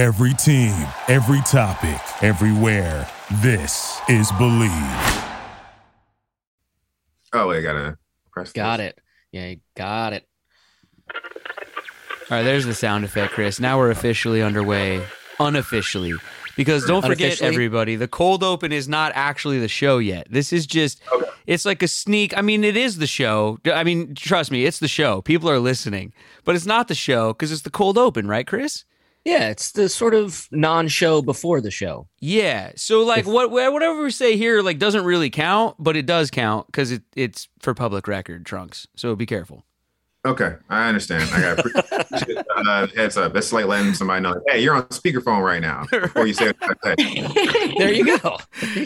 Every team, every topic, everywhere. This is Bleav. Oh, wait, I gotta press. Got this. it. Yeah, you got it. All right, there's the sound effect, Chris. Now we're officially underway, unofficially. Because don't forget, everybody, the cold open is not actually the show yet. This is just, it's like a sneak. I mean, it is the show. I mean, trust me, it's the show. People are listening, but it's not the show because it's the cold open, right, Chris? Yeah, it's the sort of non-show before the show. Yeah. So, like, If- what whatever we say here, like, doesn't really count, but it does count because it, it's for public record, Trunks. So be careful. Okay, I understand. I got appreciate uh, heads up. That's like letting somebody know, hey, you're on speakerphone right now before you say it. There you go.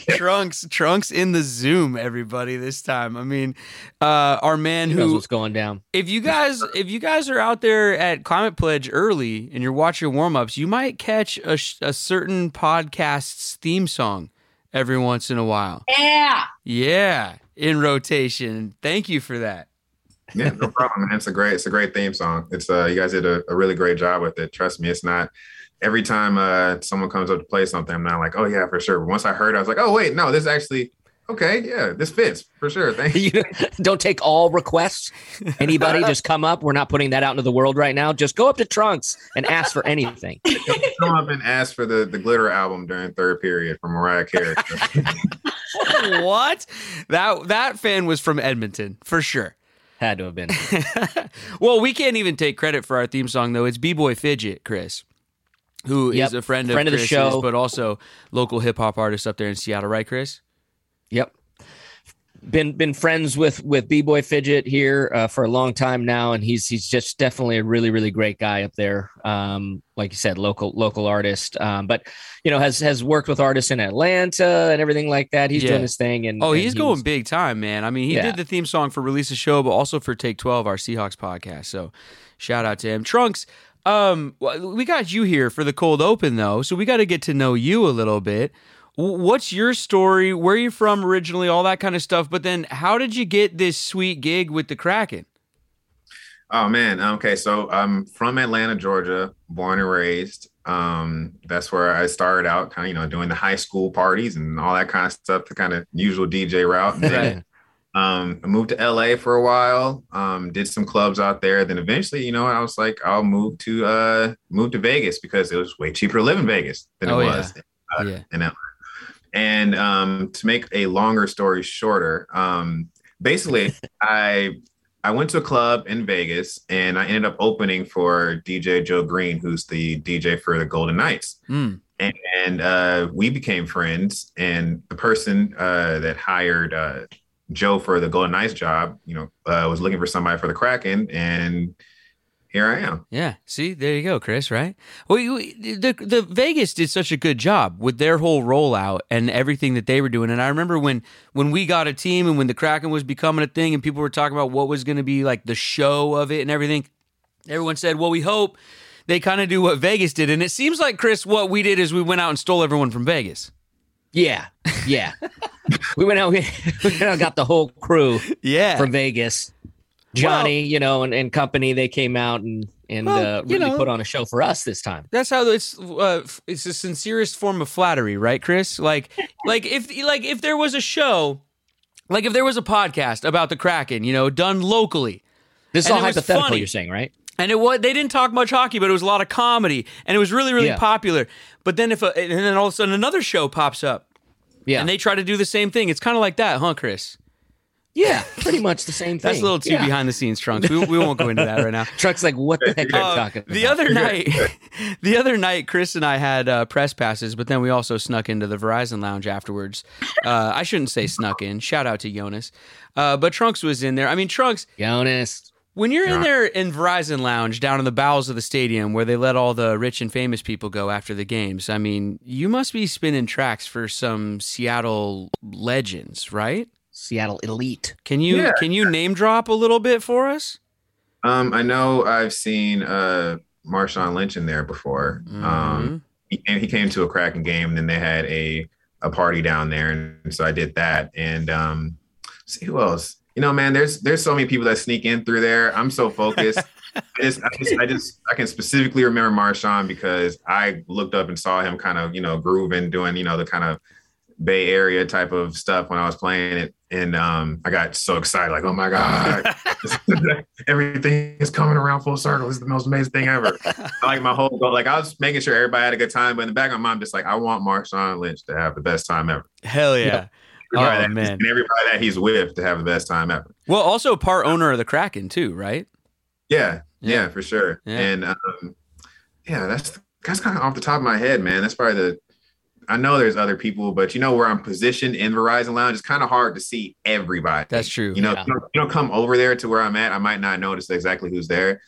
Trunks, Trunks in the Zoom, everybody. This time, I mean, uh, our man Who knows who what's going down? if you guys if you guys are out there at climate pledge early and you're watching warm-ups you might catch a, a certain podcast's theme song every once in a while Yeah. yeah in rotation thank you for that Yeah, no problem. Man. It's a great, it's a great theme song. It's uh, you guys did a, a really great job with it. Trust me, it's not every time uh someone comes up to play something, I'm not like, oh yeah, for sure. But once I heard, it, I was like, oh wait, no, this actually okay, yeah, this fits for sure. Thank you. You don't take all requests. Anybody just come up. We're not putting that out into the world right now. Just go up to Trunks and ask for anything. Come up and ask for the the glitter album during third period from Mariah Carey. what that that fan was from edmonton for sure Had to have been. well we can't even take credit for our theme song though it's b-boy fidget chris who is Yep, a friend of, friend of the Chris's, show. but also local hip-hop artist up there in seattle right chris Yep. Been been friends with with B Boy Fidget here uh, for a long time now, and he's he's just definitely a really really great guy up there. Um, like you said, local local artist, um, but you know has has worked with artists in Atlanta and everything like that. He's Yeah. doing his thing, and Oh, and he's he going was- big time, man. I mean, he Yeah. did the theme song for Release a Show, but also for Take 12, our Seahawks podcast. So shout out to him. Trunks, um, we got you here for the cold open, though. So we got to get to know you a little bit. What's your story? Where are you from originally? All that kind of stuff. But then how did you get this sweet gig with the Kraken? Oh man. Okay. So I'm from Atlanta, Georgia, born and raised. Um, that's where I started out, kind of, you know, doing the high school parties and all that kind of stuff, the kind of usual DJ route. And then, um, I moved to LA for a while, um, did some clubs out there. Then eventually, you know, I was like, I'll move to uh move to Vegas because it was way cheaper to live in Vegas than Oh, it yeah. was uh, Yeah. in LA. And um, to make a longer story shorter, um, basically, I I went to a club in Vegas and I ended up opening for DJ Joe Green, who's the DJ for the Golden Knights. Mm. And uh, we became friends. And the person uh, that hired uh, Joe for the Golden Knights job, you know, uh, was looking for somebody for the Kraken. And here I am. Yeah. See, there you go, Chris. Right. Well, you- the the Vegas did such a good job with their whole rollout and everything that they were doing. And I remember when when we got a team and when the Kraken was becoming a thing, and people were talking about what was going to be like the show of it and everything. Everyone said, "Well, we hope they kind of do what Vegas did." And it seems like Chris, what we did is we went out and stole everyone from Vegas. Yeah, yeah. we went out. We, we went out and got the whole crew Yeah. from Vegas. Johnny, you know, and, and company. They came out and and Well, uh, you really know. put on a show for us this time. That's how it's uh, it's the sincerest form of flattery, right, Chris? Like like if like if there was a show, like if there was a podcast about the Kraken, you know, done locally, This is And all it was hypothetical. funny. You're saying, right? and it was they didn't talk much hockey, but it was a lot of comedy, and it was really really Yeah. popular. But then if a, and then all of a sudden another show pops up, Yeah, and they try to do the same thing, it's kind of like that, huh, Chris? Yeah, pretty much the same thing. That's a little too Yeah. behind the scenes, Trunks. We, we won't go into that right now. Truck's like, what the heck are you Uh, talking the other night, the other night, Chris and I had uh, press passes, but then we also snuck into the Verizon Lounge afterwards. Uh, I shouldn't say snuck in. Shout out to Jonas, uh, but Trunks was in there. I mean, Trunks, Jonas. when you're in there in Verizon Lounge down in the bowels of the stadium where they let all the rich and famous people go after the games, I mean, you must be spinning tracks for some Seattle legends, right? Seattle elite. Can you Yeah. can you name drop a little bit for us? Um, I know I've seen uh, Marshawn Lynch in there before. Mm-hmm. Um, he came, he came to a Kraken game, and then they had a a party down there, and so I did that. And um, see who else? You know, man, there's there's so many people that sneak in through there. I'm so focused. I just, I just, I just, I can specifically remember Marshawn because I looked up and saw him kind of, you know, grooving, doing, you know, the kind of Bay Area type of stuff when I was playing it, and um, I got so excited, like, oh my god, everything is coming around full circle. This is the most amazing thing ever. like my whole goal, like I was making sure everybody had a good time, but in the back of my mind, just like I want Marshawn Lynch to have the best time ever. Hell yeah. Everybody Oh, that- man. and everybody that he's with to have the best time ever. Well, also part owner of the Kraken too, right? Yeah, Yeah. yeah, for sure. Yeah. And um, yeah, that's that's kind of off the top of my head, man. That's probably the. I know there's other people, but you know where I'm positioned in Verizon Lounge, it's kind of hard to see everybody. That's true. You know, Yeah. you, don't, you don't come over there to where I'm at. I might not notice exactly who's there,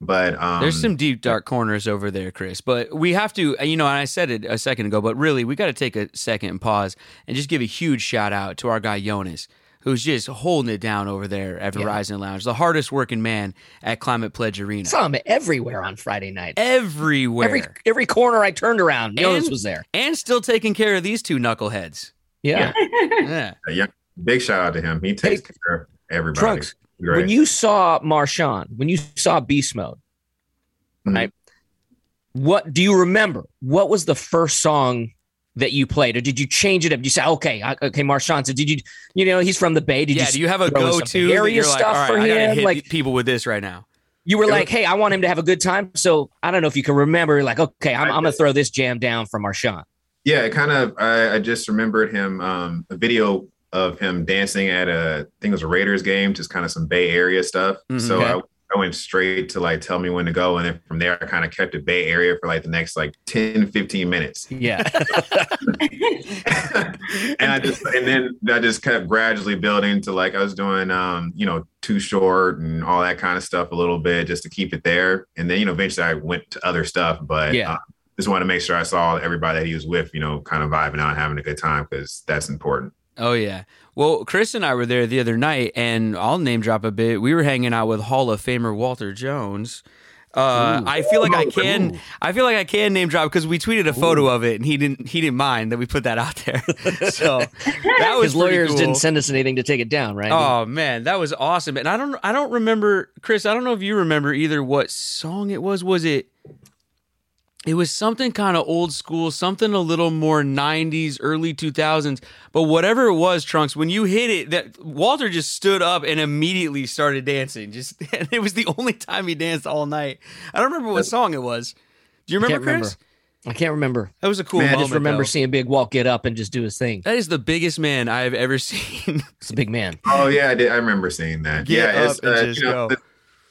but um, There's some deep dark corners over there, Chris. But we have to, you know, and I said it a second ago, but really, we got to take a second and pause and just give a huge shout out to our guy Jonas, who's just holding it down over there at Yeah. Verizon Lounge, the hardest working man at Climate Pledge Arena. Saw him everywhere on Friday night. Everywhere. Every every corner I turned around, Jonas was there. and still taking care of these two knuckleheads. Yeah. Yeah. a young, big shout out to him. He takes Hey, care of everybody. Trunks, Great. When you saw Marshawn, when you saw Beast Mode, Mhm. right? What do you remember? What was the first song that you played, or did you change it up? You say, okay, I- okay, Marshawn. So did you, you know, he's from the Bay. Did yeah. you? Do you have a throw go-to area like, stuff all right, for I him? hit Like people with this right now? you were It was- like, hey, I want him to have a good time. So I don't know if you can remember. Like, okay, I'm, I I'm gonna throw this jam down from Marshawn. Yeah, it kind of. I, I just remembered him. Um, a video of him dancing at a, I think it was a Raiders game, just kind of some Bay Area stuff. Mhm. so Okay. I, I went straight to like tell me when to go, and then from there I kind of kept the Bay Area for like the next like 10, 15 minutes, Yeah. and I just and then I just kept gradually building to like I was doing, um, you know, too short and all that kind of stuff a little bit just to keep it there, and then you know eventually I went to other stuff, but Yeah. uh, just wanted to make sure I saw everybody that he was with, you know, kind of vibing out, having a good time because that's important. Oh yeah. Well, Chris and I were there the other night, and I'll name drop a bit. We were hanging out with Hall of Famer Walter Jones. Uh, I feel like I Ooh. can. I feel like I can name drop because we tweeted a photo of it, and he didn't. He didn't mind that we put that out there. so that was lawyers cool. didn't send us anything to take it down, right? Oh man, that was awesome. And I don't. I don't remember, Chris. I don't know if you remember either. What song it was? Was it? It was something kind of old school, something a little more 90s, early 2000s. But whatever it was, Trunks, when you hit it, that Walter just stood up and immediately started dancing. Just and it was the only time he danced all night. I don't remember what song it was. Do you remember, can't Chris? remember. I can't remember. That was a cool Man, I I just remember though. seeing Big Walt get up and just do his thing. that is the biggest man I have ever seen. It's a big man. Oh yeah, I did. I remember seeing that. Get yeah, up it's and uh, just you know, go.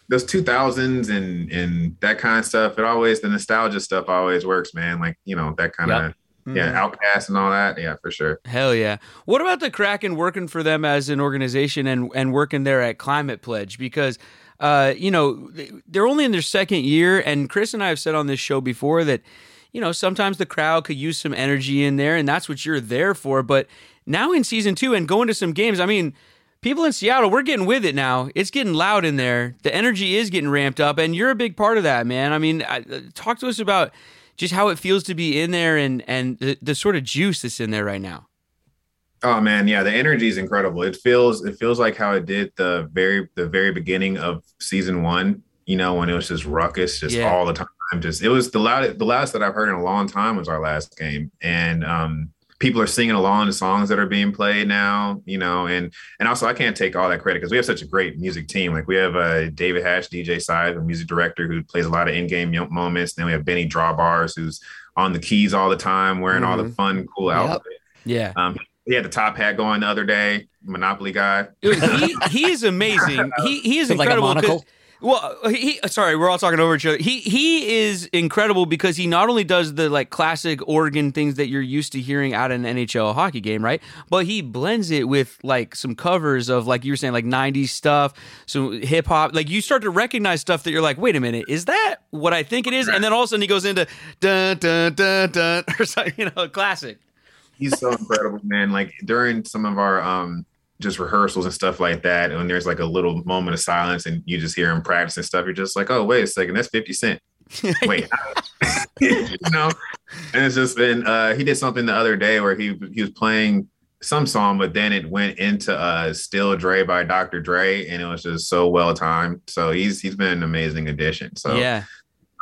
Th- those two thousands and and that kind of stuff. It always the nostalgia stuff always works, man. Like you know that kind of yeah, OutKast and all that. Yeah, for sure. Hell yeah. What about the Kraken working for them as an organization and, and working there at Climate Pledge? Because, uh, you know, they're only in their second year. And Chris and I have said on this show before that, you know, sometimes the crowd could use some energy in there, and that's what you're there for. But now in season two and going to some games, I mean, people in Seattle, we're getting with it now. It's getting loud in there. The energy is getting ramped up, and you're a big part of that, man. I mean, I, talk to us about just how it feels to be in there and and the, the sort of juice that's in there right now. Oh man, yeah, the energy is incredible. It feels it feels like how it did the very the very beginning of season one. You know, when it was just ruckus, just Yeah. all the time. Just it was the loudest the last that I've heard in a long time was our last game, and um, people are singing along to songs that are being played now. You know, and and also I can't take all that credit because we have such a great music team. Like we have uh, David Hatch, DJ Side, a music director who plays a lot of in-game mo- moments. Then we have Benny Drawbars, who's on the keys all the time, wearing all the fun, cool Yep. outfits. Yeah. Um, he had the top hat going the other day, Monopoly guy. Dude, he, he is amazing. He he is incredible. like, well, he sorry, we're all talking over each other. He he is incredible because he not only does the like classic organ things that you're used to hearing out in an NHL hockey game, right? But he blends it with like some covers of like you were saying like 90s stuff, some hip hop. Like you start to recognize stuff that you're like, "Wait a minute, is that what I think it is?" And then all of a sudden he goes into dun dun dun dun or something, you know, classic. He's so incredible, man. Like during some of our um just rehearsals and stuff like that, when there's like a little moment of silence and you just hear him practicing stuff, you're just like, oh wait a second, that's 50 Cent. Wait, you know? And it's just been uh he did something the other day where he he was playing some song, but then it went into uh Still Dre by Dr. Dre, and it was just so well timed. So he's he's been an amazing addition. So yeah,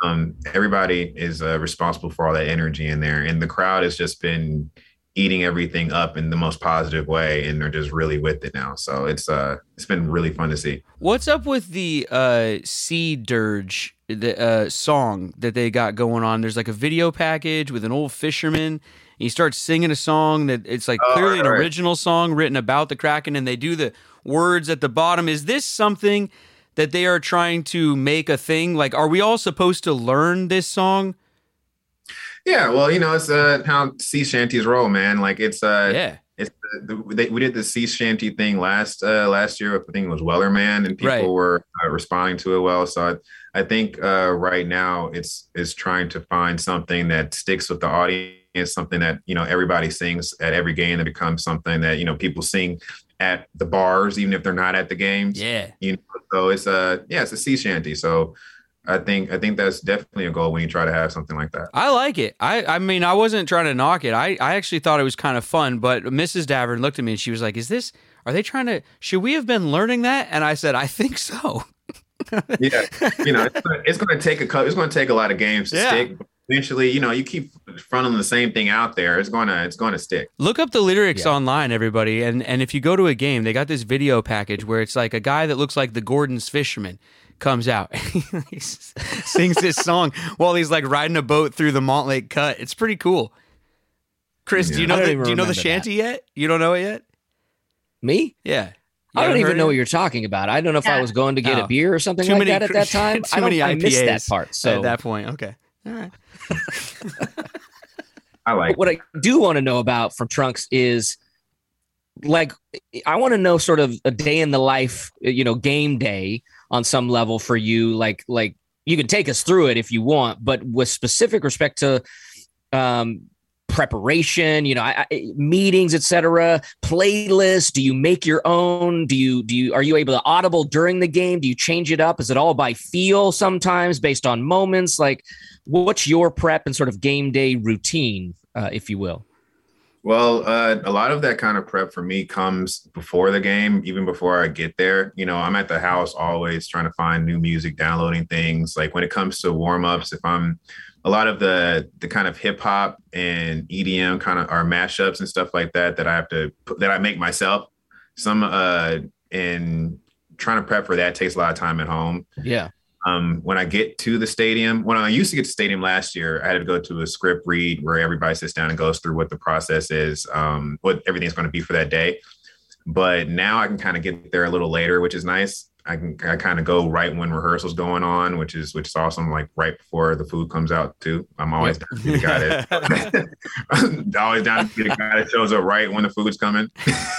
um, everybody is uh, responsible for all that energy in there, and the crowd has just been eating everything up in the most positive way, and they're just really with it now. So it's uh it's been really fun to see. What's up with the uh, Sea Dirge the uh, song that they got going on? There's like a video package with an old fisherman. He starts singing a song that it's like Oh, clearly an right. original song written about the Kraken, and they do the words at the bottom. Is this something that they are trying to make a thing? Like, are we all supposed to learn this song? Yeah, well, you know, it's uh how sea shanties roll, man. Like it's uh yeah, it's the, the, they, we did the sea shanty thing last uh last year. I think it was Wellerman, and people Right. were uh, responding to it well. So I, I think uh right now it's it's trying to find something that sticks with the audience, something that you know everybody sings at every game that becomes something that you know people sing at the bars, even if they're not at the games. yeah. You know, so it's a yeah, it's a sea shanty. So I think I think that's definitely a goal when you try to have something like that. I like it. I, I mean, I wasn't trying to knock it. I, I actually thought it was kind of fun. But Mrs. Davern looked at me and she was like, "Is this? Are they trying to? Should we have been learning that?" And I said, "I think so." yeah, you know, it's gonna, it's gonna take a couple. It's gonna take a lot of games to Yeah. stick. Eventually, you know, you keep fronting the same thing out there. It's gonna, it's gonna stick. Look up the lyrics Yeah. online, everybody. And and if you go to a game, they got this video package where it's like a guy that looks like the Gorton's fisherman comes out. he sings this song while he's like riding a boat through the Montlake Cut. It's pretty cool. Chris, do you know the, do you know the remember that. shanty yet? You don't know it yet? Me? Yeah. I don't even know it? what you're talking about. I don't know if I was going to get Oh. a beer or something Too like many that at that time. too I, don't, many I missed that part. So at that point. Okay. All right. I like. what I do want to know about from Trunks is like I want to know sort of a day in the life, you know, game day on some level for you. Like like you can take us through it if you want, but with specific respect to um preparation you know I, I, meetings etc playlists do you make your own? Do you do you are you able to audible during the game? Do you change it up? Is it all by feel sometimes based on moments? Like what's your prep and sort of game day routine uh, if you will Well, uh, a lot of that kind of prep for me comes before the game, even before I get there. You know, I'm at the house always trying to find new music, downloading things. Like when it comes to warm ups, if I'm a lot of the the kind of hip hop and EDM kind of are mashups and stuff like that that I have to that I make myself. Some uh, and trying to prep for that takes a lot of time at home yeah um, when I get to the stadium, when I used to get to stadium last year, I had to go to a script read where everybody sits down and goes through what the process is, um, what everything's going to be for that day. But now I can kind of get there a little later, which is nice. I can I kind of go right when rehearsal's going on, which is which is awesome. Like right before the food comes out too. I'm always down to be the guy that always down to be the guy that shows up right when the food's coming.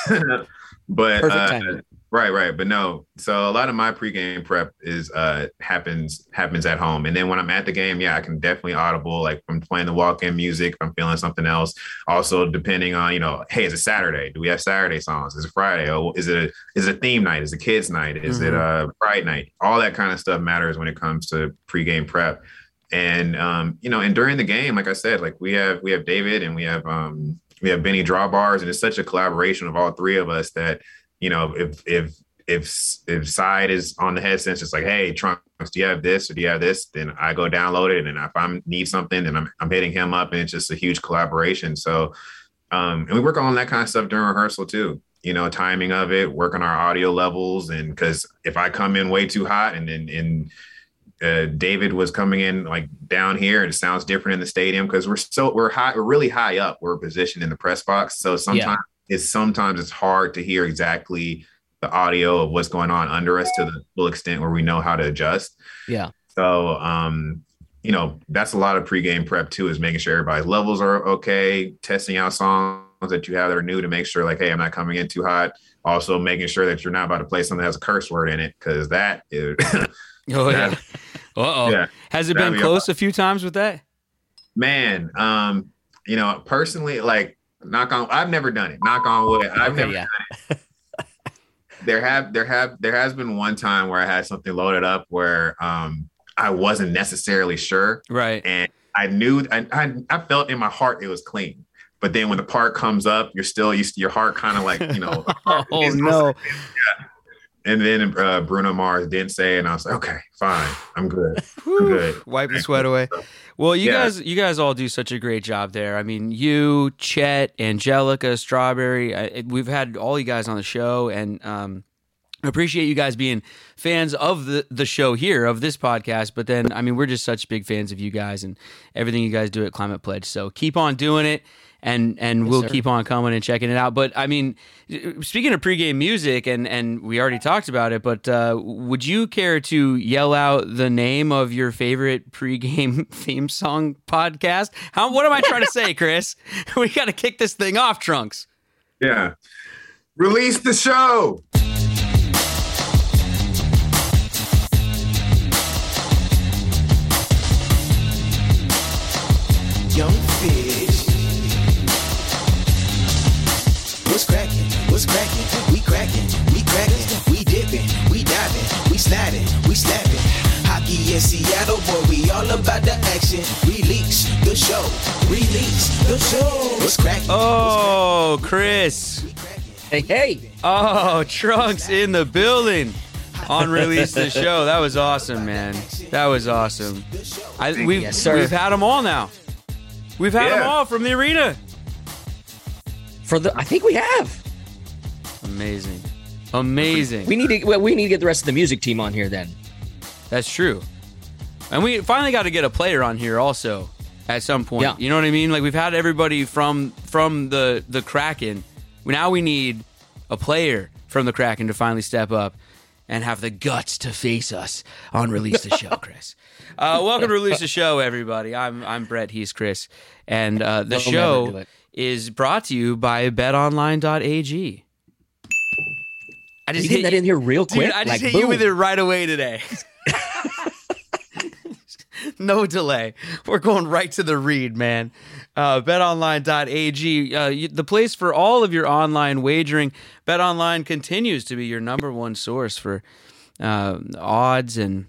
but uh, Right, right. But no, so a lot of my pregame prep is uh happens happens at home. And then when I'm at the game, yeah, I can definitely audible, like I'm playing the walk-in music, if I'm feeling something else. Also, depending on, you know, hey, is it Saturday? Do we have Saturday songs? Is it Friday? Oh, is it a is it a theme night? Is it kids night? Is it a pride night? All that kind of stuff matters when it comes to pregame prep. And um, you know, and during the game, like I said, like we have we have David and we have um we have Benny Drawbars, and it's such a collaboration of all three of us that you know, if if if if side is on the headset, it's like, hey, Trunks, do you have this or do you have this? Then I go download it, and if I need something, then I'm I'm hitting him up, and it's just a huge collaboration. So, um, and we work on that kind of stuff during rehearsal too. You know, timing of it, work on our audio levels, and because if I come in way too hot, and then and uh, David was coming in like down here, and it sounds different in the stadium because we're so we're high, we're really high up. We're positioned in the press box, so sometimes it's sometimes it's hard to hear exactly the audio of what's going on under us to the full extent where we know how to adjust. yeah So, um, you know, that's a lot of pregame prep too, is making sure everybody's levels are okay, testing out songs that you have that are new to make sure, like, hey, I'm not coming in too hot. Also, making sure that you're not about to play something that has a curse word in it, because that is, Oh yeah. Uh oh. yeah, Has it been be close a few times with that? man. Um, you know, personally, like, knock on, I've never done it. Knock on wood, I've okay never yeah done it. there have there have there has been one time where I had something loaded up where um I wasn't necessarily sure Right. and I knew I, I I felt in my heart it was clean. but then when the part comes up, you're still used to your heart kind of like you know. oh no! And then uh, Bruno Mars didn't say, and I was like, okay, fine, I'm good. I'm good. Wipe the sweat away. Well, you yeah. guys, you guys all do such a great job there. I mean, you, Chet, Angelica, Strawberry. I, we've had all you guys on the show, and um, appreciate you guys being fans of the the show here of this podcast but then i mean we're just such big fans of you guys and everything you guys do at climate pledge so keep on doing it and and yes, we'll sir. keep on coming and checking it out. But i mean speaking of pregame music and and we already talked about it but uh, would you care to yell out the name of your favorite pregame theme song podcast? How what am i trying to say chris? We got to kick this thing off trunks. Yeah. Release the show Chris. Hey, hey. Oh, Trunks in the building on release the show. That was awesome, man. That was awesome. I, we've, yes, we've had them all now. We've had yeah. them all from the arena. For the, I think we have. Amazing, amazing. We need to. We need to get the rest of the music team on here then. That's true. And we finally got to get a player on here also at some point. Yeah. You know what I mean? Like we've had everybody from from the the Kraken. Now we need a player from the Kraken to finally step up and have the guts to face us on release the show, Chris. Uh, welcome to Release the Show, everybody. I'm I'm Brett. He's Chris, and uh, the show is brought to you by BetOnline.ag. I just hit that in here real quick. Dude, I just like, hit boom. you with it right away today. no delay. We're going right to the read, man. Uh, betonline.ag, uh, the place for all of your online wagering. BetOnline continues to be your number one source for uh, odds and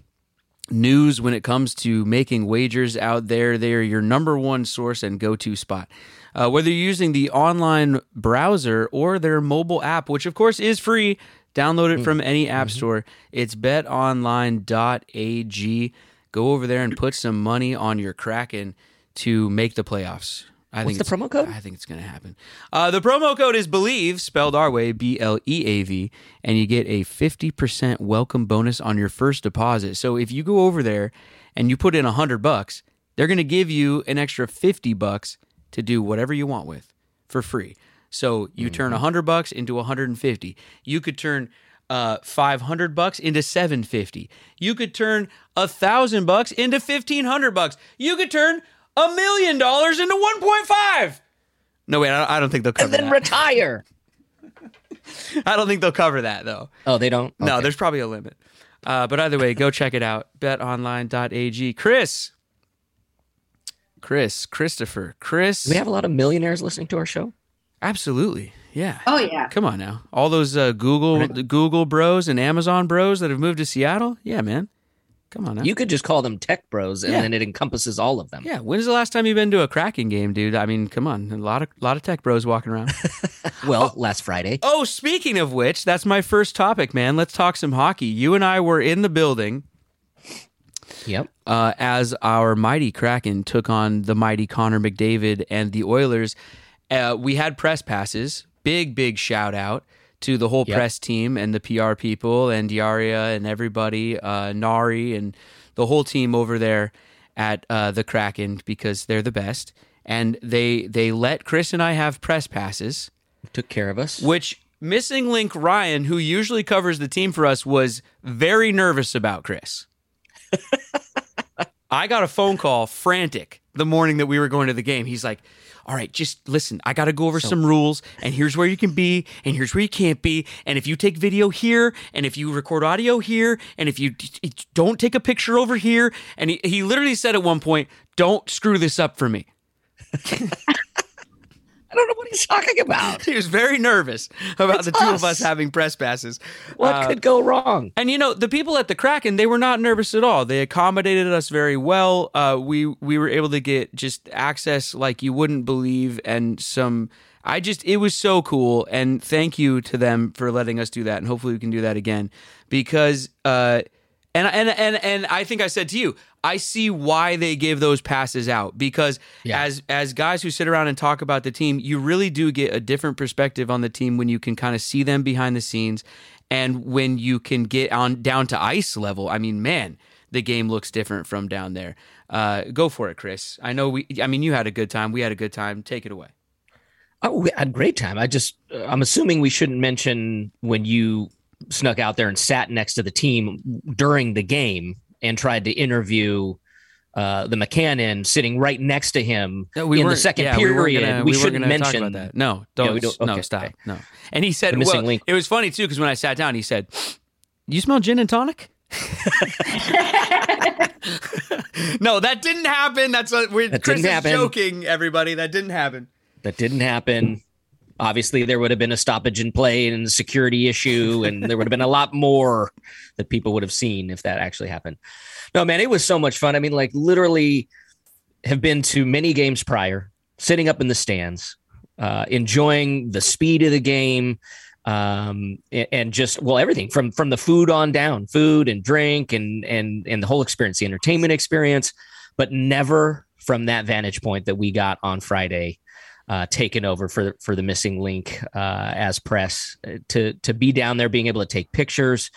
news when it comes to making wagers out there. They are your number one source and go to spot. Uh, whether you're using the online browser or their mobile app, which of course is free, download it from any app mm-hmm. store. It's betonline.ag. Go over there and put some money on your Kraken to make the playoffs. I What's think the promo code? I think it's going to happen. Uh, the promo code is Believe, spelled our way, B L E A V, and you get a 50% welcome bonus on your first deposit. So if you go over there and you put in 100 bucks, they're going to give you an extra 50 bucks to do whatever you want with for free. So you mm-hmm. turn 100 bucks into 150. You could turn uh, 500 bucks into 750. You could turn a thousand bucks into 1500 bucks. You could turn a million dollars into 1.5. No, wait, I don't think they'll cover And then that. retire. I don't think they'll cover that though. Oh, they don't? No, there's probably a limit. Uh, but either way, go check it out. BetOnline.ag. Chris. Chris, Christopher, Chris. Do we have a lot of millionaires listening to our show? Absolutely. Yeah. Oh yeah. Come on now. All those uh, Google the Google bros and Amazon bros that have moved to Seattle. Yeah, man. Come on now. You could just call them tech bros and yeah. then it encompasses all of them. Yeah. When's the last time you've been to a Kraken game, dude? I mean, come on. A lot of lot of tech bros walking around. well, oh, last Friday. Oh, speaking of which, that's my first topic, man. Let's talk some hockey. You and I were in the building. Yep. Uh, as our mighty Kraken took on the mighty Connor McDavid and the Oilers, uh, we had press passes. Big, big shout out to the whole yep. press team and the PR people and Diaria and everybody, uh, Nari and the whole team over there at uh, the Kraken because they're the best. And they they let Chris and I have press passes. Took care of us. Which missing link Ryan, who usually covers the team for us, was very nervous about Chris. I got a phone call, frantic, the morning that we were going to the game. He's like, all right, just listen, I got to go over so, some rules, and here's where you can be, and here's where you can't be. And if you take video here, and if you record audio here, and if you don't take a picture over here, and he, he literally said at one point, don't screw this up for me. I don't know what he's talking about? he was very nervous about It's the two of us us. having press passes. What Uh, could go wrong? And you know, the people at the Kraken, they were not nervous at all. They accommodated us very well. Uh, we we were able to get just access like you wouldn't believe, and some. I just it was so cool, and thank you to them for letting us do that, and hopefully we can do that again because. Uh, and and and and I think I said to you, I see why they give those passes out because Yeah. as as guys who sit around and talk about the team, you really do get a different perspective on the team when you can kind of see them behind the scenes and when you can get on down to ice level. I mean, man, the game looks different from down there. Uh, go for it, Chris. I know we. I mean, you had a good time. We had a good time. Take it away. Oh, we had a great time. I just, uh, I'm assuming we shouldn't mention when you snuck out there and sat next to the team during the game and tried to interview uh, the McCannon sitting right next to him No, we in the second yeah, we period. gonna- we, weren't shouldn't mention that. No, don't. we don't- No, stop. okay. No. And he said, missing well, link. it was funny too because when I sat down, he said, "You smell gin and tonic." no, that didn't happen. That's what we're, That Chris is happen. joking. Everybody, that didn't happen. That didn't happen. Obviously, there would have been a stoppage in play and a security issue, and there would have been a lot more that people would have seen if that actually happened. No, man, it was so much fun. I mean, like literally, have been to many games prior, sitting up in the stands, uh, enjoying the speed of the game, um, and, just well, everything from from the food on down, food and drink, and and and the whole experience, the entertainment experience, but never from that vantage point that we got on Friday uh, taken over for for the missing link uh, as press uh, to to be down there, being able to take pictures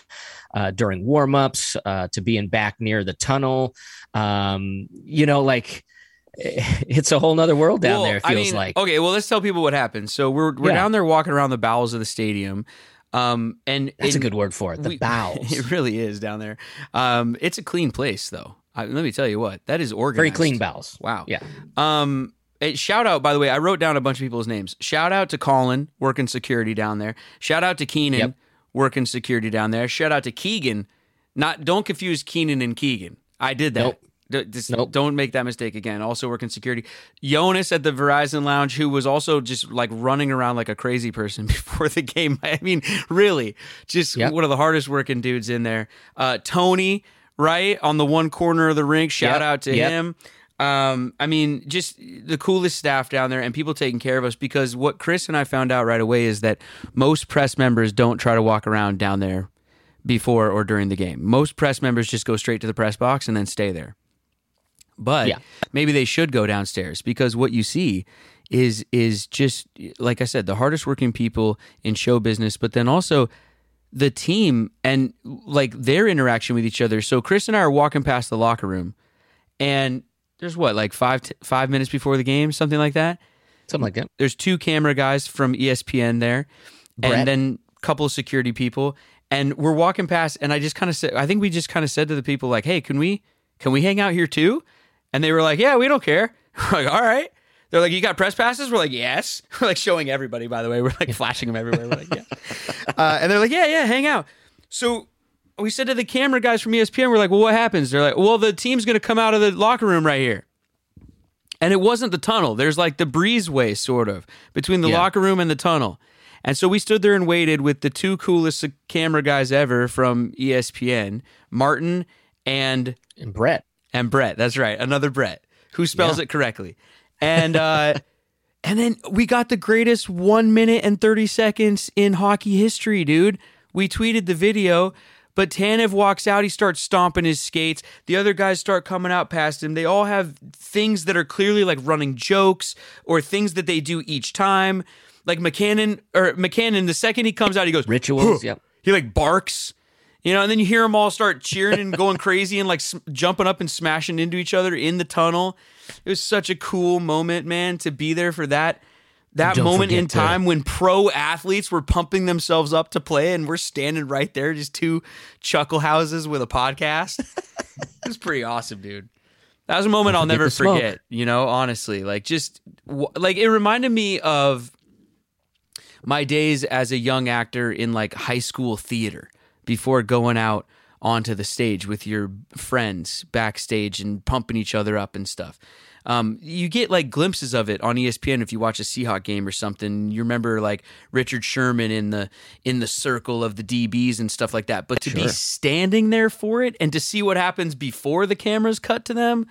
uh, during warmups, uh, to being back near the tunnel. Um, you know, like it's a whole nother world down Well, there. It I feels mean, like Okay, well, let's tell people what happened. So we're we're Yeah. down there walking around the bowels of the stadium, um, and that's a good word for it. The we- bowels, It really is down there. Um, it's a clean place, though. I, let me tell you what, that is organized. very clean bowels. Wow. Yeah. Um, eh, shout out, by the way, I wrote down a bunch of people's names. Shout out to Colin working security down there. Shout out to Keenan Yep. working security down there. Shout out to Keegan. Not don't confuse Keenan and Keegan. I did that. Nope. D- just Nope. Don't make that mistake again. Also working security. Jonas at the Verizon Lounge, who was also just like running around like a crazy person before the game. I mean, really, just Yep. one of the hardest working dudes in there. Uh, Tony, right on the one corner of the rink. Shout Yep. out to him. Um, I mean, just the coolest staff down there and people taking care of us because what Chris and I found out right away is that most press members don't try to walk around down there before or during the game. Most press members just go straight to the press box and then stay there. But Yeah. maybe they should go downstairs because what you see is is just like I said, the hardest working people in show business, but then also the team and like their interaction with each other. So Chris and I are walking past the locker room, and there's what like five t- five minutes before the game, something like that. Something like that. There's two camera guys from ESPN there, Brett. and then a couple of security people, and we're walking past, and I just kind of said, I think we just kind of said to the people like, "Hey, can we can we hang out here too?" And they were like, "Yeah, we don't care." We're like, "All right." They're like, "You got press passes?" We're like, "Yes." We're like showing everybody. By the way, we're like flashing them everywhere. We're like, "Yeah," uh, and they're like, "Yeah, yeah, hang out." So we said to the camera guys from ESPN, we're like, "Well, what happens?" They're like, "Well, the team's going to come out of the locker room right here." And it wasn't the tunnel. There's like the breezeway, sort of, between the Yeah. locker room and the tunnel. And so we stood there and waited with the two coolest camera guys ever from ESPN, Martin and And Brett. and Brett. That's right, another Brett who spells Yeah. it correctly. And uh, and then we got the greatest one minute and thirty seconds in hockey history, dude. We tweeted the video. But Tanev walks out. He starts stomping his skates. The other guys start coming out past him. They all have things that are clearly like running jokes or things that they do each time. Like McCannon or McCannon, the second he comes out, he goes Rituals. yep. he like barks, you know, and then you hear them all start cheering and going crazy and like s- jumping up and smashing into each other in the tunnel. It was such a cool moment, man, to be there for that. That Don't moment in forget to- time when pro athletes were pumping themselves up to play and we're standing right there, just two chuckle houses with a podcast. it was pretty awesome, dude. That was a moment I'll never smoke. forget, you know, honestly. Like, just w- like it reminded me of my days as a young actor in like high school theater before going out onto the stage with your friends backstage and pumping each other up and stuff. Um, you get like glimpses of it on ESPN if you watch a Seahawk game or something. You remember like Richard Sherman in the in the circle of the DBs and stuff like that. But to be standing there for it and to see what happens before the cameras cut to them,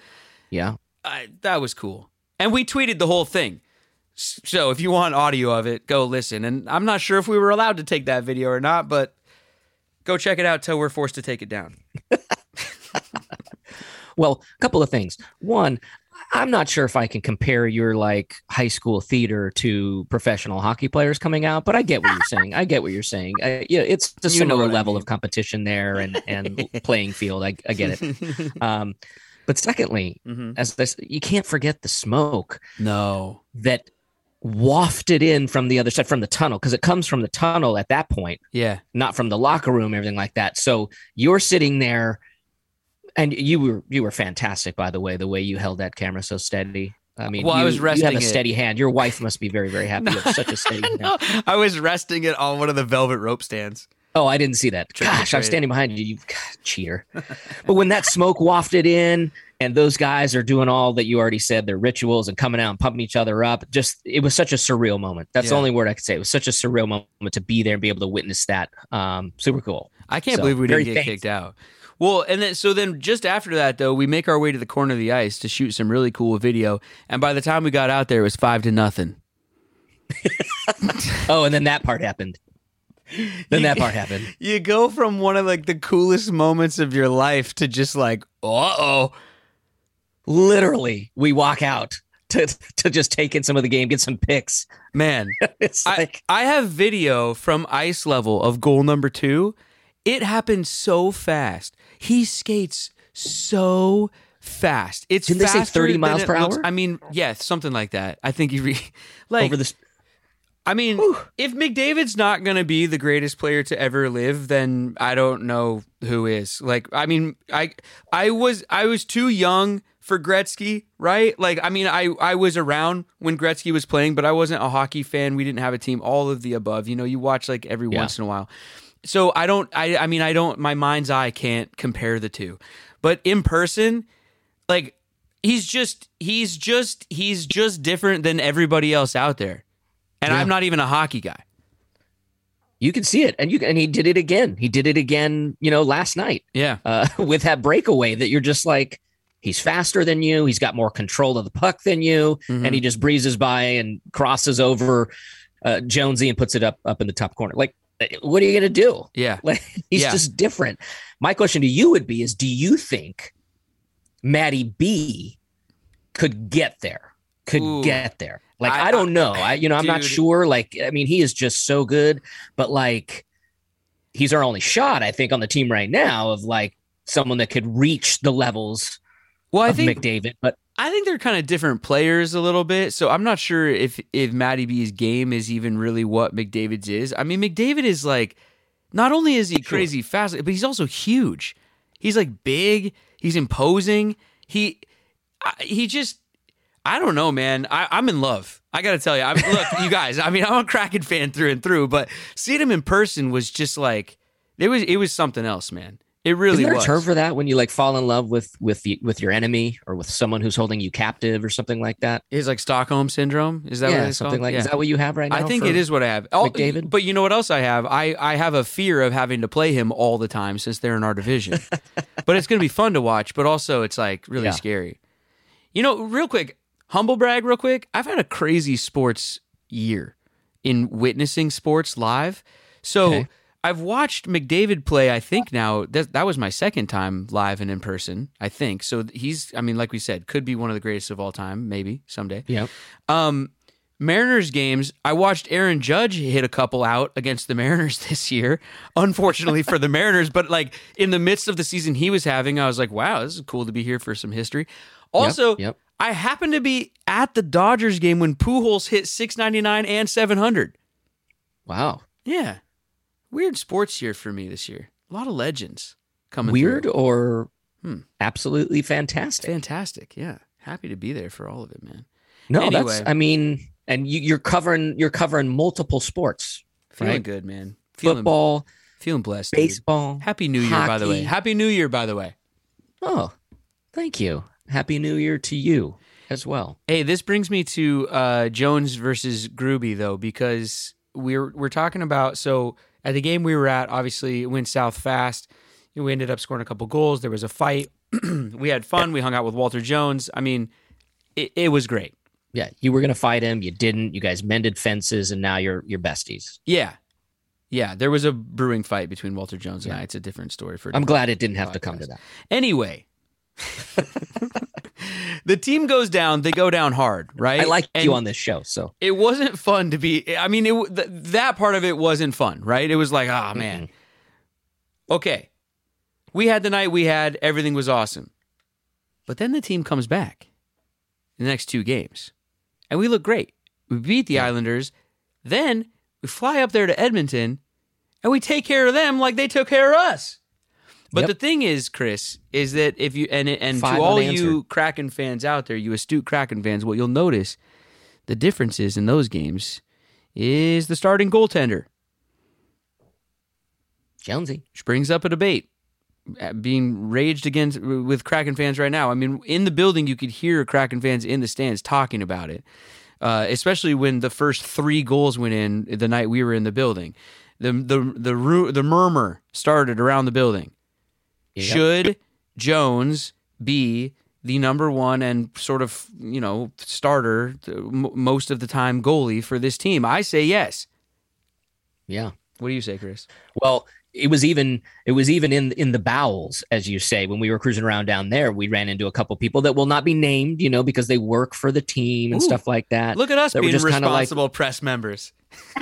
Yeah. I, that was cool. And we tweeted the whole thing. So if you want audio of it, go listen. And I'm not sure if we were allowed to take that video or not, but go check it out till we're forced to take it down. Well, a couple of things. One, I'm not sure if I can compare your like high school theater to professional hockey players coming out, but I get what you're saying. I get what you're saying. I, yeah, it's a similar what I level mean. of competition there and and playing field. I, I get it. Um, but secondly, hmm as this, you can't forget the smoke No. that wafted in from the other side from the tunnel because it comes from the tunnel at that point Yeah. not from the locker room, everything like that. So you're sitting there, and you were you were fantastic, by the way, the way you held that camera so steady. I mean, Well, I you, was you resting have a it. steady hand. Your wife must be very very happy. You have such a steady hand. No, I was resting it on one of the velvet rope stands. Oh, I didn't see that. Gosh, I was treat. standing behind you. You God, cheater. but when that smoke wafted in, and those guys are doing all that you already said, their rituals and coming out and pumping each other up, just it was such a surreal moment. That's the only word I could say. It was such a surreal moment to be there and be able to witness that. Um, super cool. I can't So, believe we didn't get thankful. kicked out. Well, and then so then just after that though, we make our way to the corner of the ice to shoot some really cool video. And by the time we got out there, it was five to nothing. Oh, and then that part happened. Then that part happened. You go from one of like the coolest moments of your life to just like, uh oh. Literally, we walk out to to just take in some of the game, get some picks. Man, It's I, like I have video from ice level of goal number two. It happened so fast. He skates so fast. It's Didn't they say 30 miles per looks- hour? I mean, yeah, something like that. I think he re- like over this. I mean, Whew. if McDavid's not going to be the greatest player to ever live, then I don't know who is. Like, I mean, I I was I was too young for Gretzky, right? Like, I mean, I I was around when Gretzky was playing, but I wasn't a hockey fan. We didn't have a team. All of the above. You know, you watch like every Yeah. once in a while. So I don't. I I mean, I don't. My mind's eye can't compare the two, but in person, like he's just he's just he's just different than everybody else out there. And Yeah. I'm not even a hockey guy. You can see it, and you and he did it again. He did it again. You know, last night Yeah. uh, with that breakaway that you're just like, he's faster than you. He's got more control of the puck than you, Mhm. and he just breezes by and crosses over uh, Jonesy and puts it up up in the top corner. Like, what are you gonna do? Yeah. Like he's Yeah. just different. My question to you would be: Is do you think Matty B could get there? Could Ooh. get there? Like I- I, don't know. I you know I'm not sure. Like I mean, he is just so good, but like he's our only shot. I think on the team right now of like someone that could reach the levels Well, I of think McDavid. But I think they're kind of different players a little bit. So I'm not sure if if Matty B's game is even really what McDavid's is. I mean, McDavid is like not only is he Sure. crazy fast, but he's also huge. He's like big. He's imposing. He he just I don't know, man. I, I'm in love. I got to tell you. I look, you guys. I mean, I'm a Kraken fan through and through, but seeing him in person was just like it was. It was something else, man. It really isn't there was. a term for that when you like fall in love with with the, with your enemy or with someone who's holding you captive or something like that? Is like Stockholm syndrome? Is that what it's something called? like. Yeah. Is that what you have right now? I think it is what I have. Oh, McDavid? But you know what else I have? I, I have a fear of having to play him all the time since they're in our division. but it's going to be fun to watch, but also it's like really Yeah. scary. You know, real quick, humble brag, real quick. I've had a crazy sports year in witnessing sports live. So Okay. I've watched McDavid play, I think now, that, that was my second time live and in person, I think. So he's, I mean, like we said, could be one of the greatest of all time, maybe someday. Yeah. Um, Mariners games, I watched Aaron Judge hit a couple out against the Mariners this year. Unfortunately for the Mariners, but like in the midst of the season he was having, I was like, wow, this is cool to be here for some history. Also, yep. I happened to be at the Dodgers game when Pujols hit 699 and 700. Wow. Yeah. Weird sports year for me this year. A lot of legends coming Weird through. or Hmm. absolutely fantastic. Fantastic. Yeah. Happy to be there for all of it, man. No, Anyway. that's. I mean, and you, you're covering you're covering multiple sports: Feeling Right. good, man. Feeling, football, feeling blessed. dude. baseball. Happy New Year, by the way. Happy New Year, by the way. Oh, thank you. Happy New Year to you. as well. Hey, this brings me to uh, Jones versus Grubi though, because we're we're talking about so at the game we were at, obviously it went south fast. We ended up scoring a couple goals. There was a fight. we had fun. We hung out with Walter Jones. I mean, it, it was great. Yeah, you were gonna fight him. You didn't. You guys mended fences, and now you're you're besties. Yeah, yeah. There was a brewing fight between Walter Jones and Yeah. I. It's a different story for. I'm glad it didn't have to come to that. Anyway, the team goes down. They go down hard, right? I like And you on this show, so It wasn't fun to be. I mean, it th- that part of it wasn't fun, right? It was like, ah, man. Okay, we had the night we had. Everything was awesome, but then the team comes back the next two games, and we look great. We beat the Islanders. Then we fly up there to Edmonton, and we take care of them like they took care of us. But Yep. the thing is, Chris, is that if you and and Five to all unanswered. you Kraken fans out there, you astute Kraken fans, what you'll notice the differences in those games is the starting goaltender, Jonesy. which brings up a debate uh, being raged against with Kraken fans right now. I mean, in the building, you could hear Kraken fans in the stands talking about it, uh, especially when the first three goals went in the night we were in the building. The the the the murmur started around the building. Yep. Should Jones be the number one and sort of you know starter most of the time goalie for this team? I say yes. Yeah. What do you say, Chris? Well, it was even it was even in in the bowels, as you say, when we were cruising around down there. We ran into a couple people that will not be named, you know, because they work for the team and Ooh. stuff like that. Look at us that were being just kinda like- responsible press members.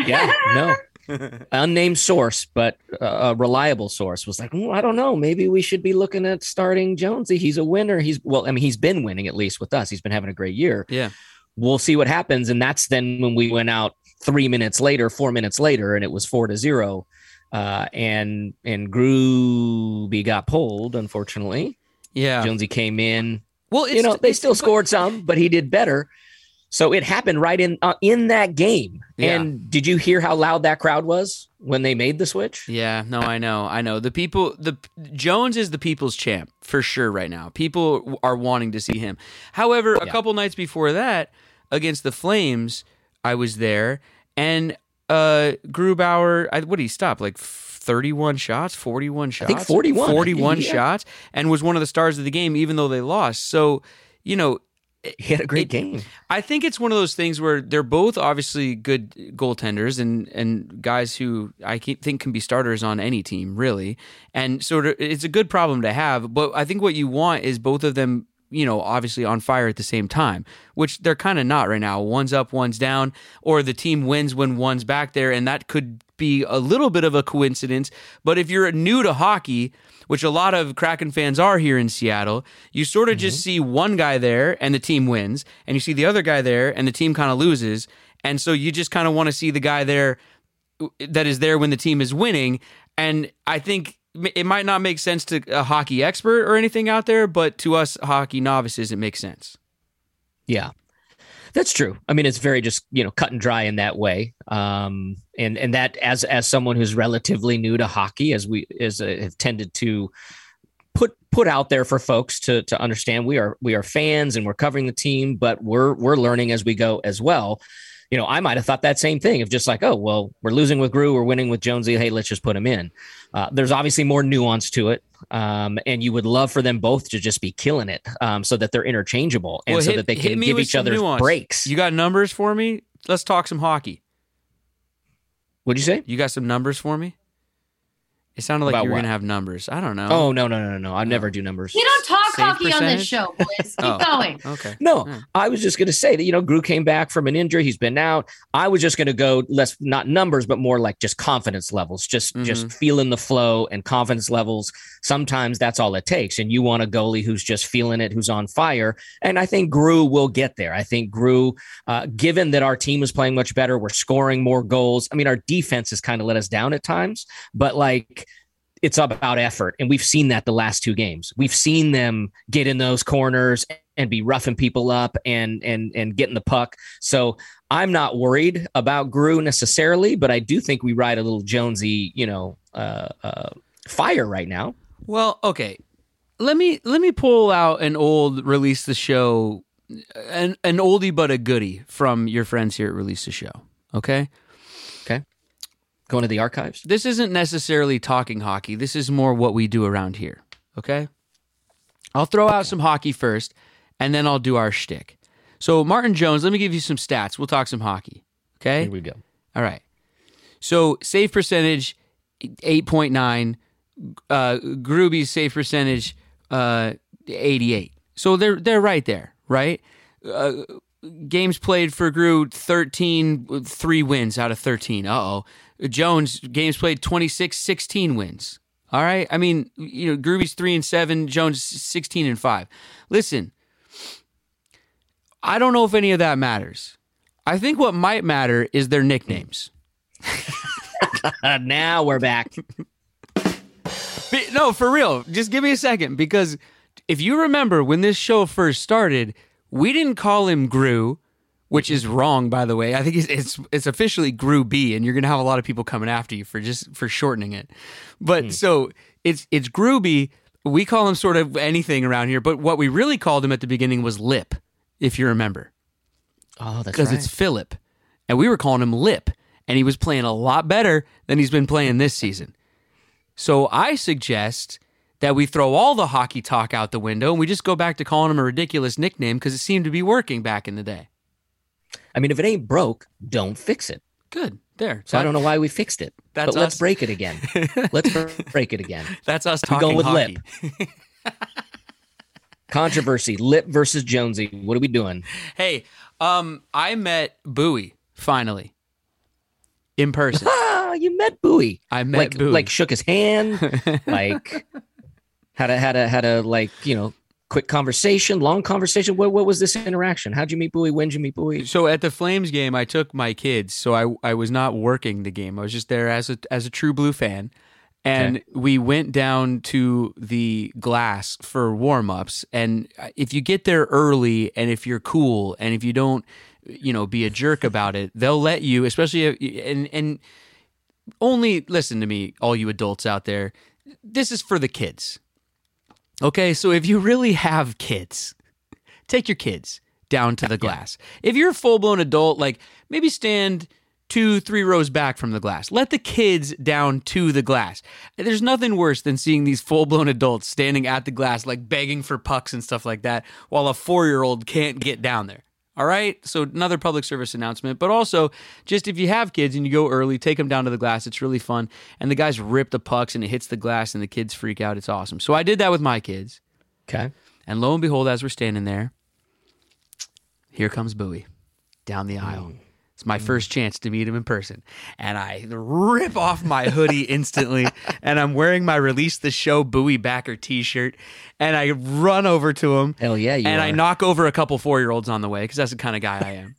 Yeah, no. Unnamed source, but a reliable source was like, "Mm, I don't know. Maybe we should be looking at starting Jonesy. He's a winner. He's well, I mean, he's been winning at least with us. He's been having a great year. Yeah. We'll see what happens. And that's then when we went out three minutes later, four minutes later, and it was four to zero. Uh, and and Grubi got pulled, unfortunately. Yeah. Jonesy came in. Well, it's, you know, they still but- scored some, but he did better. So it happened right in uh, in that game. Yeah. And did you hear how loud that crowd was when they made the switch? Yeah, no, I know, I know. The people, the Jones is the people's champ for sure right now. People are wanting to see him. However, a Yeah. couple nights before that, against the Flames, I was there, and uh Grubauer, I, what did he stop? Like thirty-one shots, forty-one shots, think 41. 41 Yeah. shots, and was one of the stars of the game, even though they lost. So, you know, He had a great It- game. I think it's one of those things where they're both obviously good goaltenders and and guys who I think can be starters on any team, really. And sort of, it's a good problem to have. But I think what you want is both of them, you know, obviously on fire at the same time, which they're kind of not right now. One's up, one's down, or the team wins when one's back there, and that could be a little bit of a coincidence. But if you're new to hockey, which a lot of Kraken fans are here in Seattle, you sort of just mm-hmm. see one guy there and the team wins, and you see the other guy there and the team kind of loses. And so you just kind of want to see the guy there that is there when the team is winning. And I think it might not make sense to a hockey expert or anything out there, but to us hockey novices, it makes sense. Yeah. That's true. I mean, it's very just you know cut and dry in that way, um, and and that as as someone who's relatively new to hockey, as we as uh, have tended to put put out there for folks to to understand, we are we are fans and we're covering the team, but we're we're learning as we go as well. You know, I might have thought that same thing of just like, oh well, we're losing with Gru, we're winning with Jonesy. Hey, let's just put him in. Uh, there's obviously more nuance to it, um, and you would love for them both to just be killing it, um, so that they're interchangeable and Well, so that they can give each other breaks. You got numbers for me? Let's talk some hockey. What'd you say? You got some numbers for me? It sounded like About you were going to have numbers. I don't know. Oh no no no no no! I never do numbers. You don't talk Save hockey on this show, boys. Keep Oh. going. Okay. No, Yeah. I was just going to say that you know Gru came back from an injury. He's been out. I was just going to go less not numbers, but more like just confidence levels. Just Mhm. just feeling the flow and confidence levels. Sometimes that's all it takes. And you want a goalie who's just feeling it, who's on fire. And I think Gru will get there. I think Gru, uh, given that our team is playing much better, we're scoring more goals. I mean, our defense has kind of let us down at times, but like it's about effort. And we've seen that the last two games. We've seen them get in those corners and be roughing people up and and and getting the puck. So I'm not worried about Gru necessarily, but I do think we ride a little Jonesy, you know, uh, uh, fire right now. Well, okay. Let me let me pull out an old release the show an an oldie but a goodie from your friends here at Release the Show. Okay, Okay. Going to the archives. this isn't necessarily talking hockey. This is more what we do around here. Okay, I'll throw out some hockey first, and then I'll do our shtick. So Martin Jones, let me give you some stats. We'll talk some hockey. Okay. Here we go. All right. So save percentage, eight point nine. Uh, Grubi's save percentage, uh, eighty eight. So they're they're right there, right? Uh, games played for Gru 13, three wins out of thirteen. Uh oh. Jones games played 26, 16 wins. All right. I mean, you know, Grubi's three and seven. Jones sixteen and five. Listen, I don't know if any of that matters. I think what might matter is their nicknames. Now we're back. No, for real. Just give me a second because if you remember when this show first started, we didn't call him Gru, which is wrong, by the way. I think it's it's, it's officially Grubi, and you're gonna have a lot of people coming after you for just for shortening it. But hmm. so it's it's Grubi. We call him sort of anything around here, but what we really called him at the beginning was Lip, if you remember Oh, that's because right. it's Philip, and we were calling him Lip, and he was playing a lot better than he's been playing this season. So I suggest that we throw all the hockey talk out the window and we just go back to calling him a ridiculous nickname because it seemed to be working back in the day. I mean, if it ain't broke, don't fix it. Good, there. So I don't know why we fixed it. But let's break it again. let's break it again. That's us talking go with hockey. Lip. Controversy: Lip versus Jonesy. What are we doing? Hey, um, I met Buoy finally in person. Ah, you met Buoy. I met like, Buoy. like shook his hand. like had a had a had a like you know quick conversation, long conversation. What what was this interaction? How'd you meet Buoy? When'd you meet Buoy? So at the Flames game, I took my kids, so I I was not working the game. I was just there as a as a true blue fan, and we went down to the glass for warm ups. And if you get there early, and if you're cool, and if you don't, you know, be a jerk about it, they'll let you. Especially if, and and only listen to me, all you adults out there. This is for the kids. Okay, so if you really have kids, take your kids down to the glass. If you're a full blown adult, like maybe stand two, three rows back from the glass. Let the kids down to the glass. There's nothing worse than seeing these full blown adults standing at the glass, like begging for pucks and stuff like that, while a four year old can't get down there. All right. So, another public service announcement, but also just if you have kids and you go early, take them down to the glass. It's really fun. And the guys rip the pucks and it hits the glass and the kids freak out. It's awesome. So, I did that with my kids. Okay. And lo and behold, as we're standing there, here comes Buoy down the aisle. Mm. It's my mm. first chance to meet him in person. And I rip off my hoodie instantly. And I'm wearing my Release the Show Buoy backer t shirt. And I run over to him. Hell yeah, and I knock over a couple four year olds on the way because that's the kind of guy I am.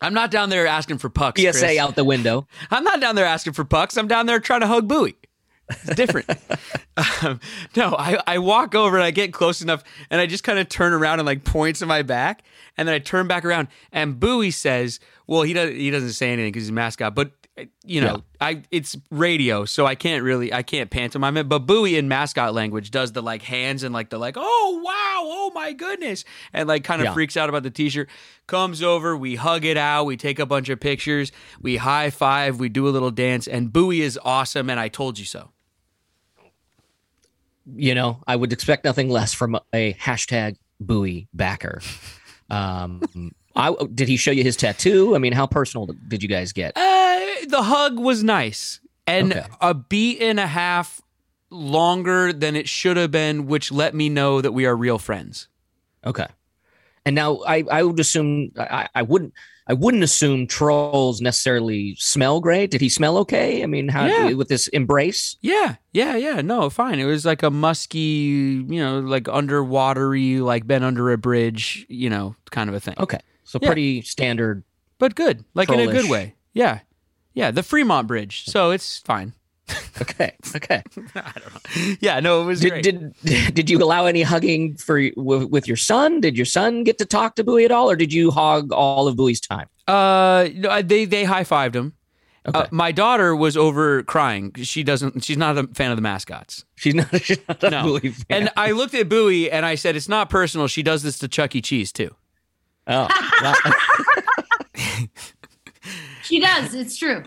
I'm not down there asking for pucks. PSA Chris. out the window. I'm not down there asking for pucks. I'm down there trying to hug Buoy. It's different. um, no, I, I walk over and I get close enough and I just kind of turn around and like points to my back. And then I turn back around and Buoy says, well, he, does, he doesn't say anything because he's a mascot, but uh, you know, I it's radio, so I can't really I can't pantomime it. But Buoy in mascot language does the like hands and like the like oh wow oh my goodness and like kind of Yeah. freaks out about the t-shirt. Comes over, we hug it out, we take a bunch of pictures, we high five, we do a little dance, and Buoy is awesome. And I told you so. You know, I would expect nothing less from a hashtag Buoy backer. Um, I did he show you his tattoo? I mean, how personal did you guys get? Uh, the hug was nice and Okay. a beat and a half longer than it should have been, which let me know that we are real friends. Okay. And now I, I would assume I, I wouldn't I wouldn't assume trolls necessarily smell great. Did he smell okay? I mean, how Yeah. with this embrace? Yeah, yeah, yeah. No, fine. It was like a musky, you know, like underwatery, like been under a bridge, you know, kind of a thing. Okay, so Yeah. pretty standard. But good, like in a good way. Yeah, yeah. The Fremont Bridge, so it's fine. Okay, okay. Yeah, no, it was did, great. did did you allow any hugging for with, with your son? Did your son get to talk to Buoy at all, or did you hog all of Buoy's time? uh, no, they they high fived him, Okay. Uh, my daughter was over crying. She doesn't. She's not a fan of the mascots. she's not. She's not a No. Buoy fan. And I looked at Buoy and I said, "It's not personal. She does this to Chuck E. Cheese too." oh, well, She does. It's true.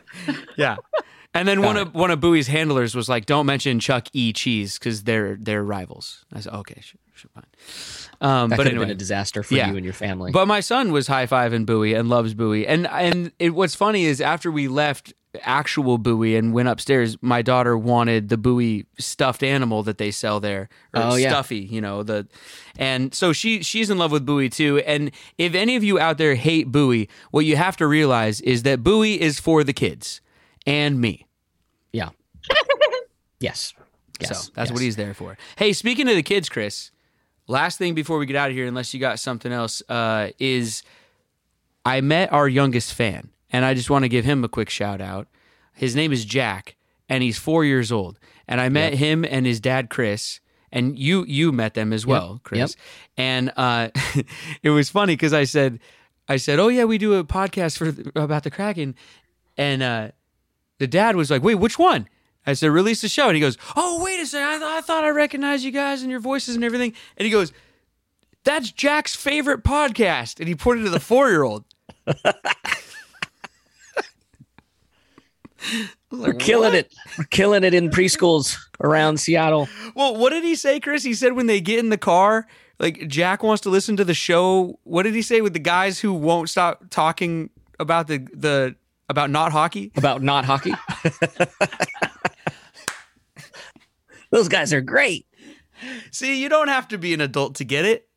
Yeah. And then one Got of one of Buoy's handlers was like, "Don't mention Chuck E. Cheese because they're they're rivals." I said, "Okay, sure, sure, fine." Um, that but could anyway, have been a disaster for Yeah. you and your family. But my son was high five fiving Buoy and loves Buoy. And and it, what's funny is after we left actual Buoy and went upstairs, my daughter wanted the Buoy stuffed animal that they sell there, or Oh, yeah. stuffy, you know the. And so she she's in love with Buoy too. And if any of you out there hate Buoy, what you have to realize is that Buoy is for the kids and me. yeah. yes. Yes. so that's yes. what he's there for. Hey, speaking of the kids, Chris, last thing before we get out of here, unless you got something else, uh, is I met our youngest fan, and I just want to give him a quick shout out. His name is Jack, and he's four years old. And I met him and his dad, Chris, and you you met them as well, Chris. Yep. And uh, it was funny because I said, I said, oh yeah, we do a podcast for about the Kraken, and uh, the dad was like, "Wait, which one?" I said, "Release the show," and he goes, "Oh, wait a second, I, th- I thought I recognized you guys and your voices and everything." And he goes, "That's Jack's favorite podcast," and he pointed to the four-year-old. We're killing it. We're killing it in preschools around Seattle. Well, what did he say, Chris? He said when they get in the car, like Jack wants to listen to the show. What did he say with the guys who won't stop talking about the the about not hockey? about not hockey. Those guys are great. See, you don't have to be an adult to get it.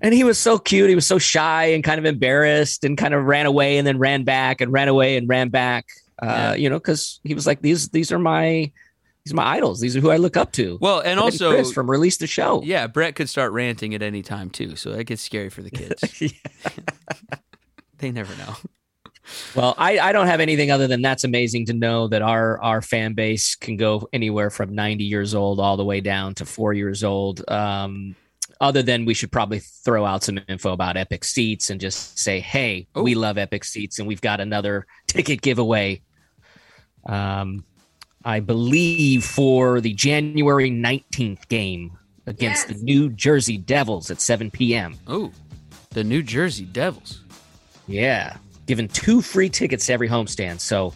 And he was so cute. He was so shy and kind of embarrassed and kind of ran away and then ran back and ran away and ran back. Uh, Yeah. You know, because he was like, these these are my these are my idols. These are who I look up to. Well, and Him also, Chris from Release the Show. yeah, Brett could start ranting at any time too, so that gets scary for the kids. they never know. Well, I, I don't have anything other than that's amazing to know that our our fan base can go anywhere from 90 years old all the way down to four years old. Um, other than we should probably throw out some info about Epic Seats and just say, hey, Oh. we love Epic Seats and we've got another ticket giveaway. Um, I believe for the January 19th game against Yes. the New Jersey Devils at 7 p.m. Oh, the New Jersey Devils. Yeah, giving two free tickets to every homestand. So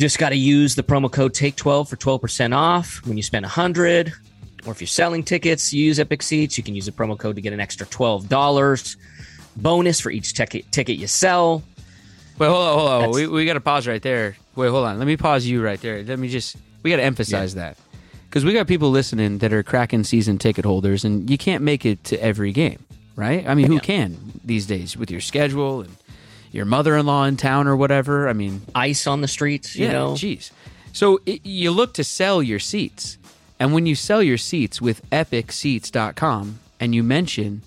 just got to use the promo code Take12 for 12% off when you spend 100 or if you're selling tickets, you use Epic Seats, you can use the promo code to get an extra $12 bonus for each ticket ticket you sell. Wait, hold on, hold on. That's- We, we got to pause right there. Wait, hold on. Let me pause you right there. Let me just, we got to emphasize that. Because we got people listening that are Kraken season ticket holders, and you can't make it to every game, right? I mean, who Yeah. can these days with your schedule and your mother in law in town or whatever? I mean, Ice on the streets, you yeah, know. jeez. So it, you look to sell your seats. And when you sell your seats with epicseats.com and you mention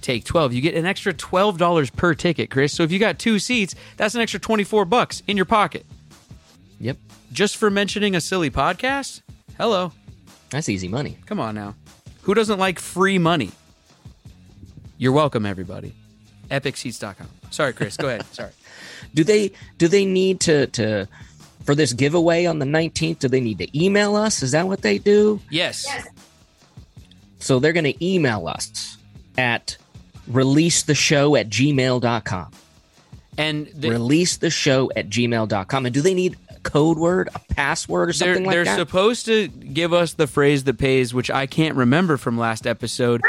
take 12, you get an extra $12 per ticket, Chris. So if you got two seats, that's an extra 24 bucks in your pocket Yep. just for mentioning a silly podcast? Hello. That's easy money. Come on now. Who doesn't like free money? You're welcome everybody. epicseats.com. Sorry, Chris. Go ahead. Sorry. Do they do they need to to for this giveaway on the 19th, do they need to email us? Is that what they do? Yes. Yes. So they're going to email us at release the show at gmail.com. And the, release the show at gmail.com. And do they need a code word, a password, or they're, something like that? they're supposed to give us the phrase that pays, which I can't remember from last episode.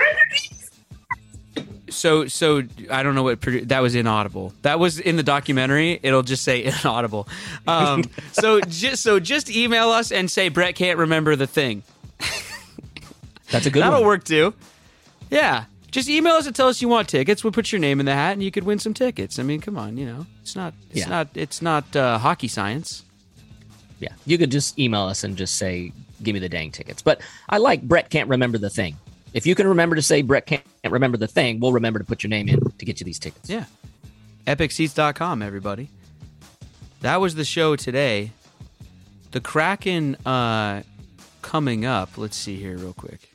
So, so I don't know what produ- that was inaudible. That was in the documentary. It'll just say inaudible. Um, so just so just email us and say Brett can't remember the thing. That's a good That'll one. work too. Yeah, just email us and tell us you want tickets. We'll put your name in the hat and you could win some tickets. I mean, come on, you know, it's not, it's Yeah. not, it's not uh, hockey science. Yeah. You could just email us and just say, give me the dang tickets. But I like Brett can't remember the thing. If you can remember to say Brett can't remember the thing, we'll remember to put your name in to get you these tickets. Yeah. EpicSeats.com, everybody. That was the show today. The Kraken uh, coming up. Let's see here, real quick.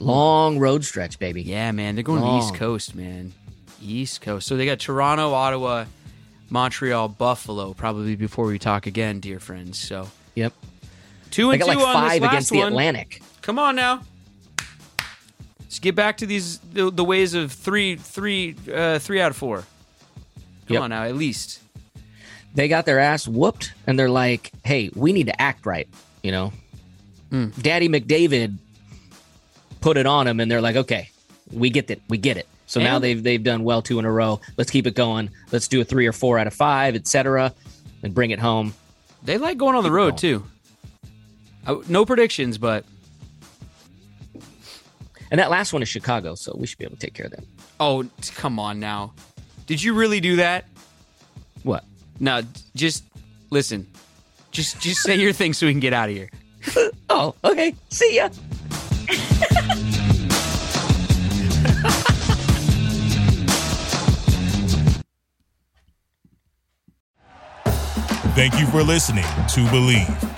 Long road stretch, baby. Yeah, man. They're going to the East Coast, man. East Coast. So they got Toronto, Ottawa, Montreal, Buffalo, probably before we talk again, dear friends. So Yep. two and got two like on five this against last the one. Atlantic. Come on now. Let's get back to these the, the ways of three, three, uh, three out of four. Come Yep. on now, at least. They got their ass whooped, and they're like, "Hey, we need to act right." You know, Hmm. Daddy McDavid put it on them, and they're like, "Okay, we get it, we get it." So now they've they've done well two in a row. Let's keep it going. Let's do a three or four out of five, etc., and bring it home. They like going on the road too. Uh, no predictions, but And that last one is Chicago, so we should be able to take care of that. oh, come on now. Did you really do that? What? No, just listen. Just just say your thing so we can get out of here. Oh, okay. See ya. Thank you for listening to Bleav.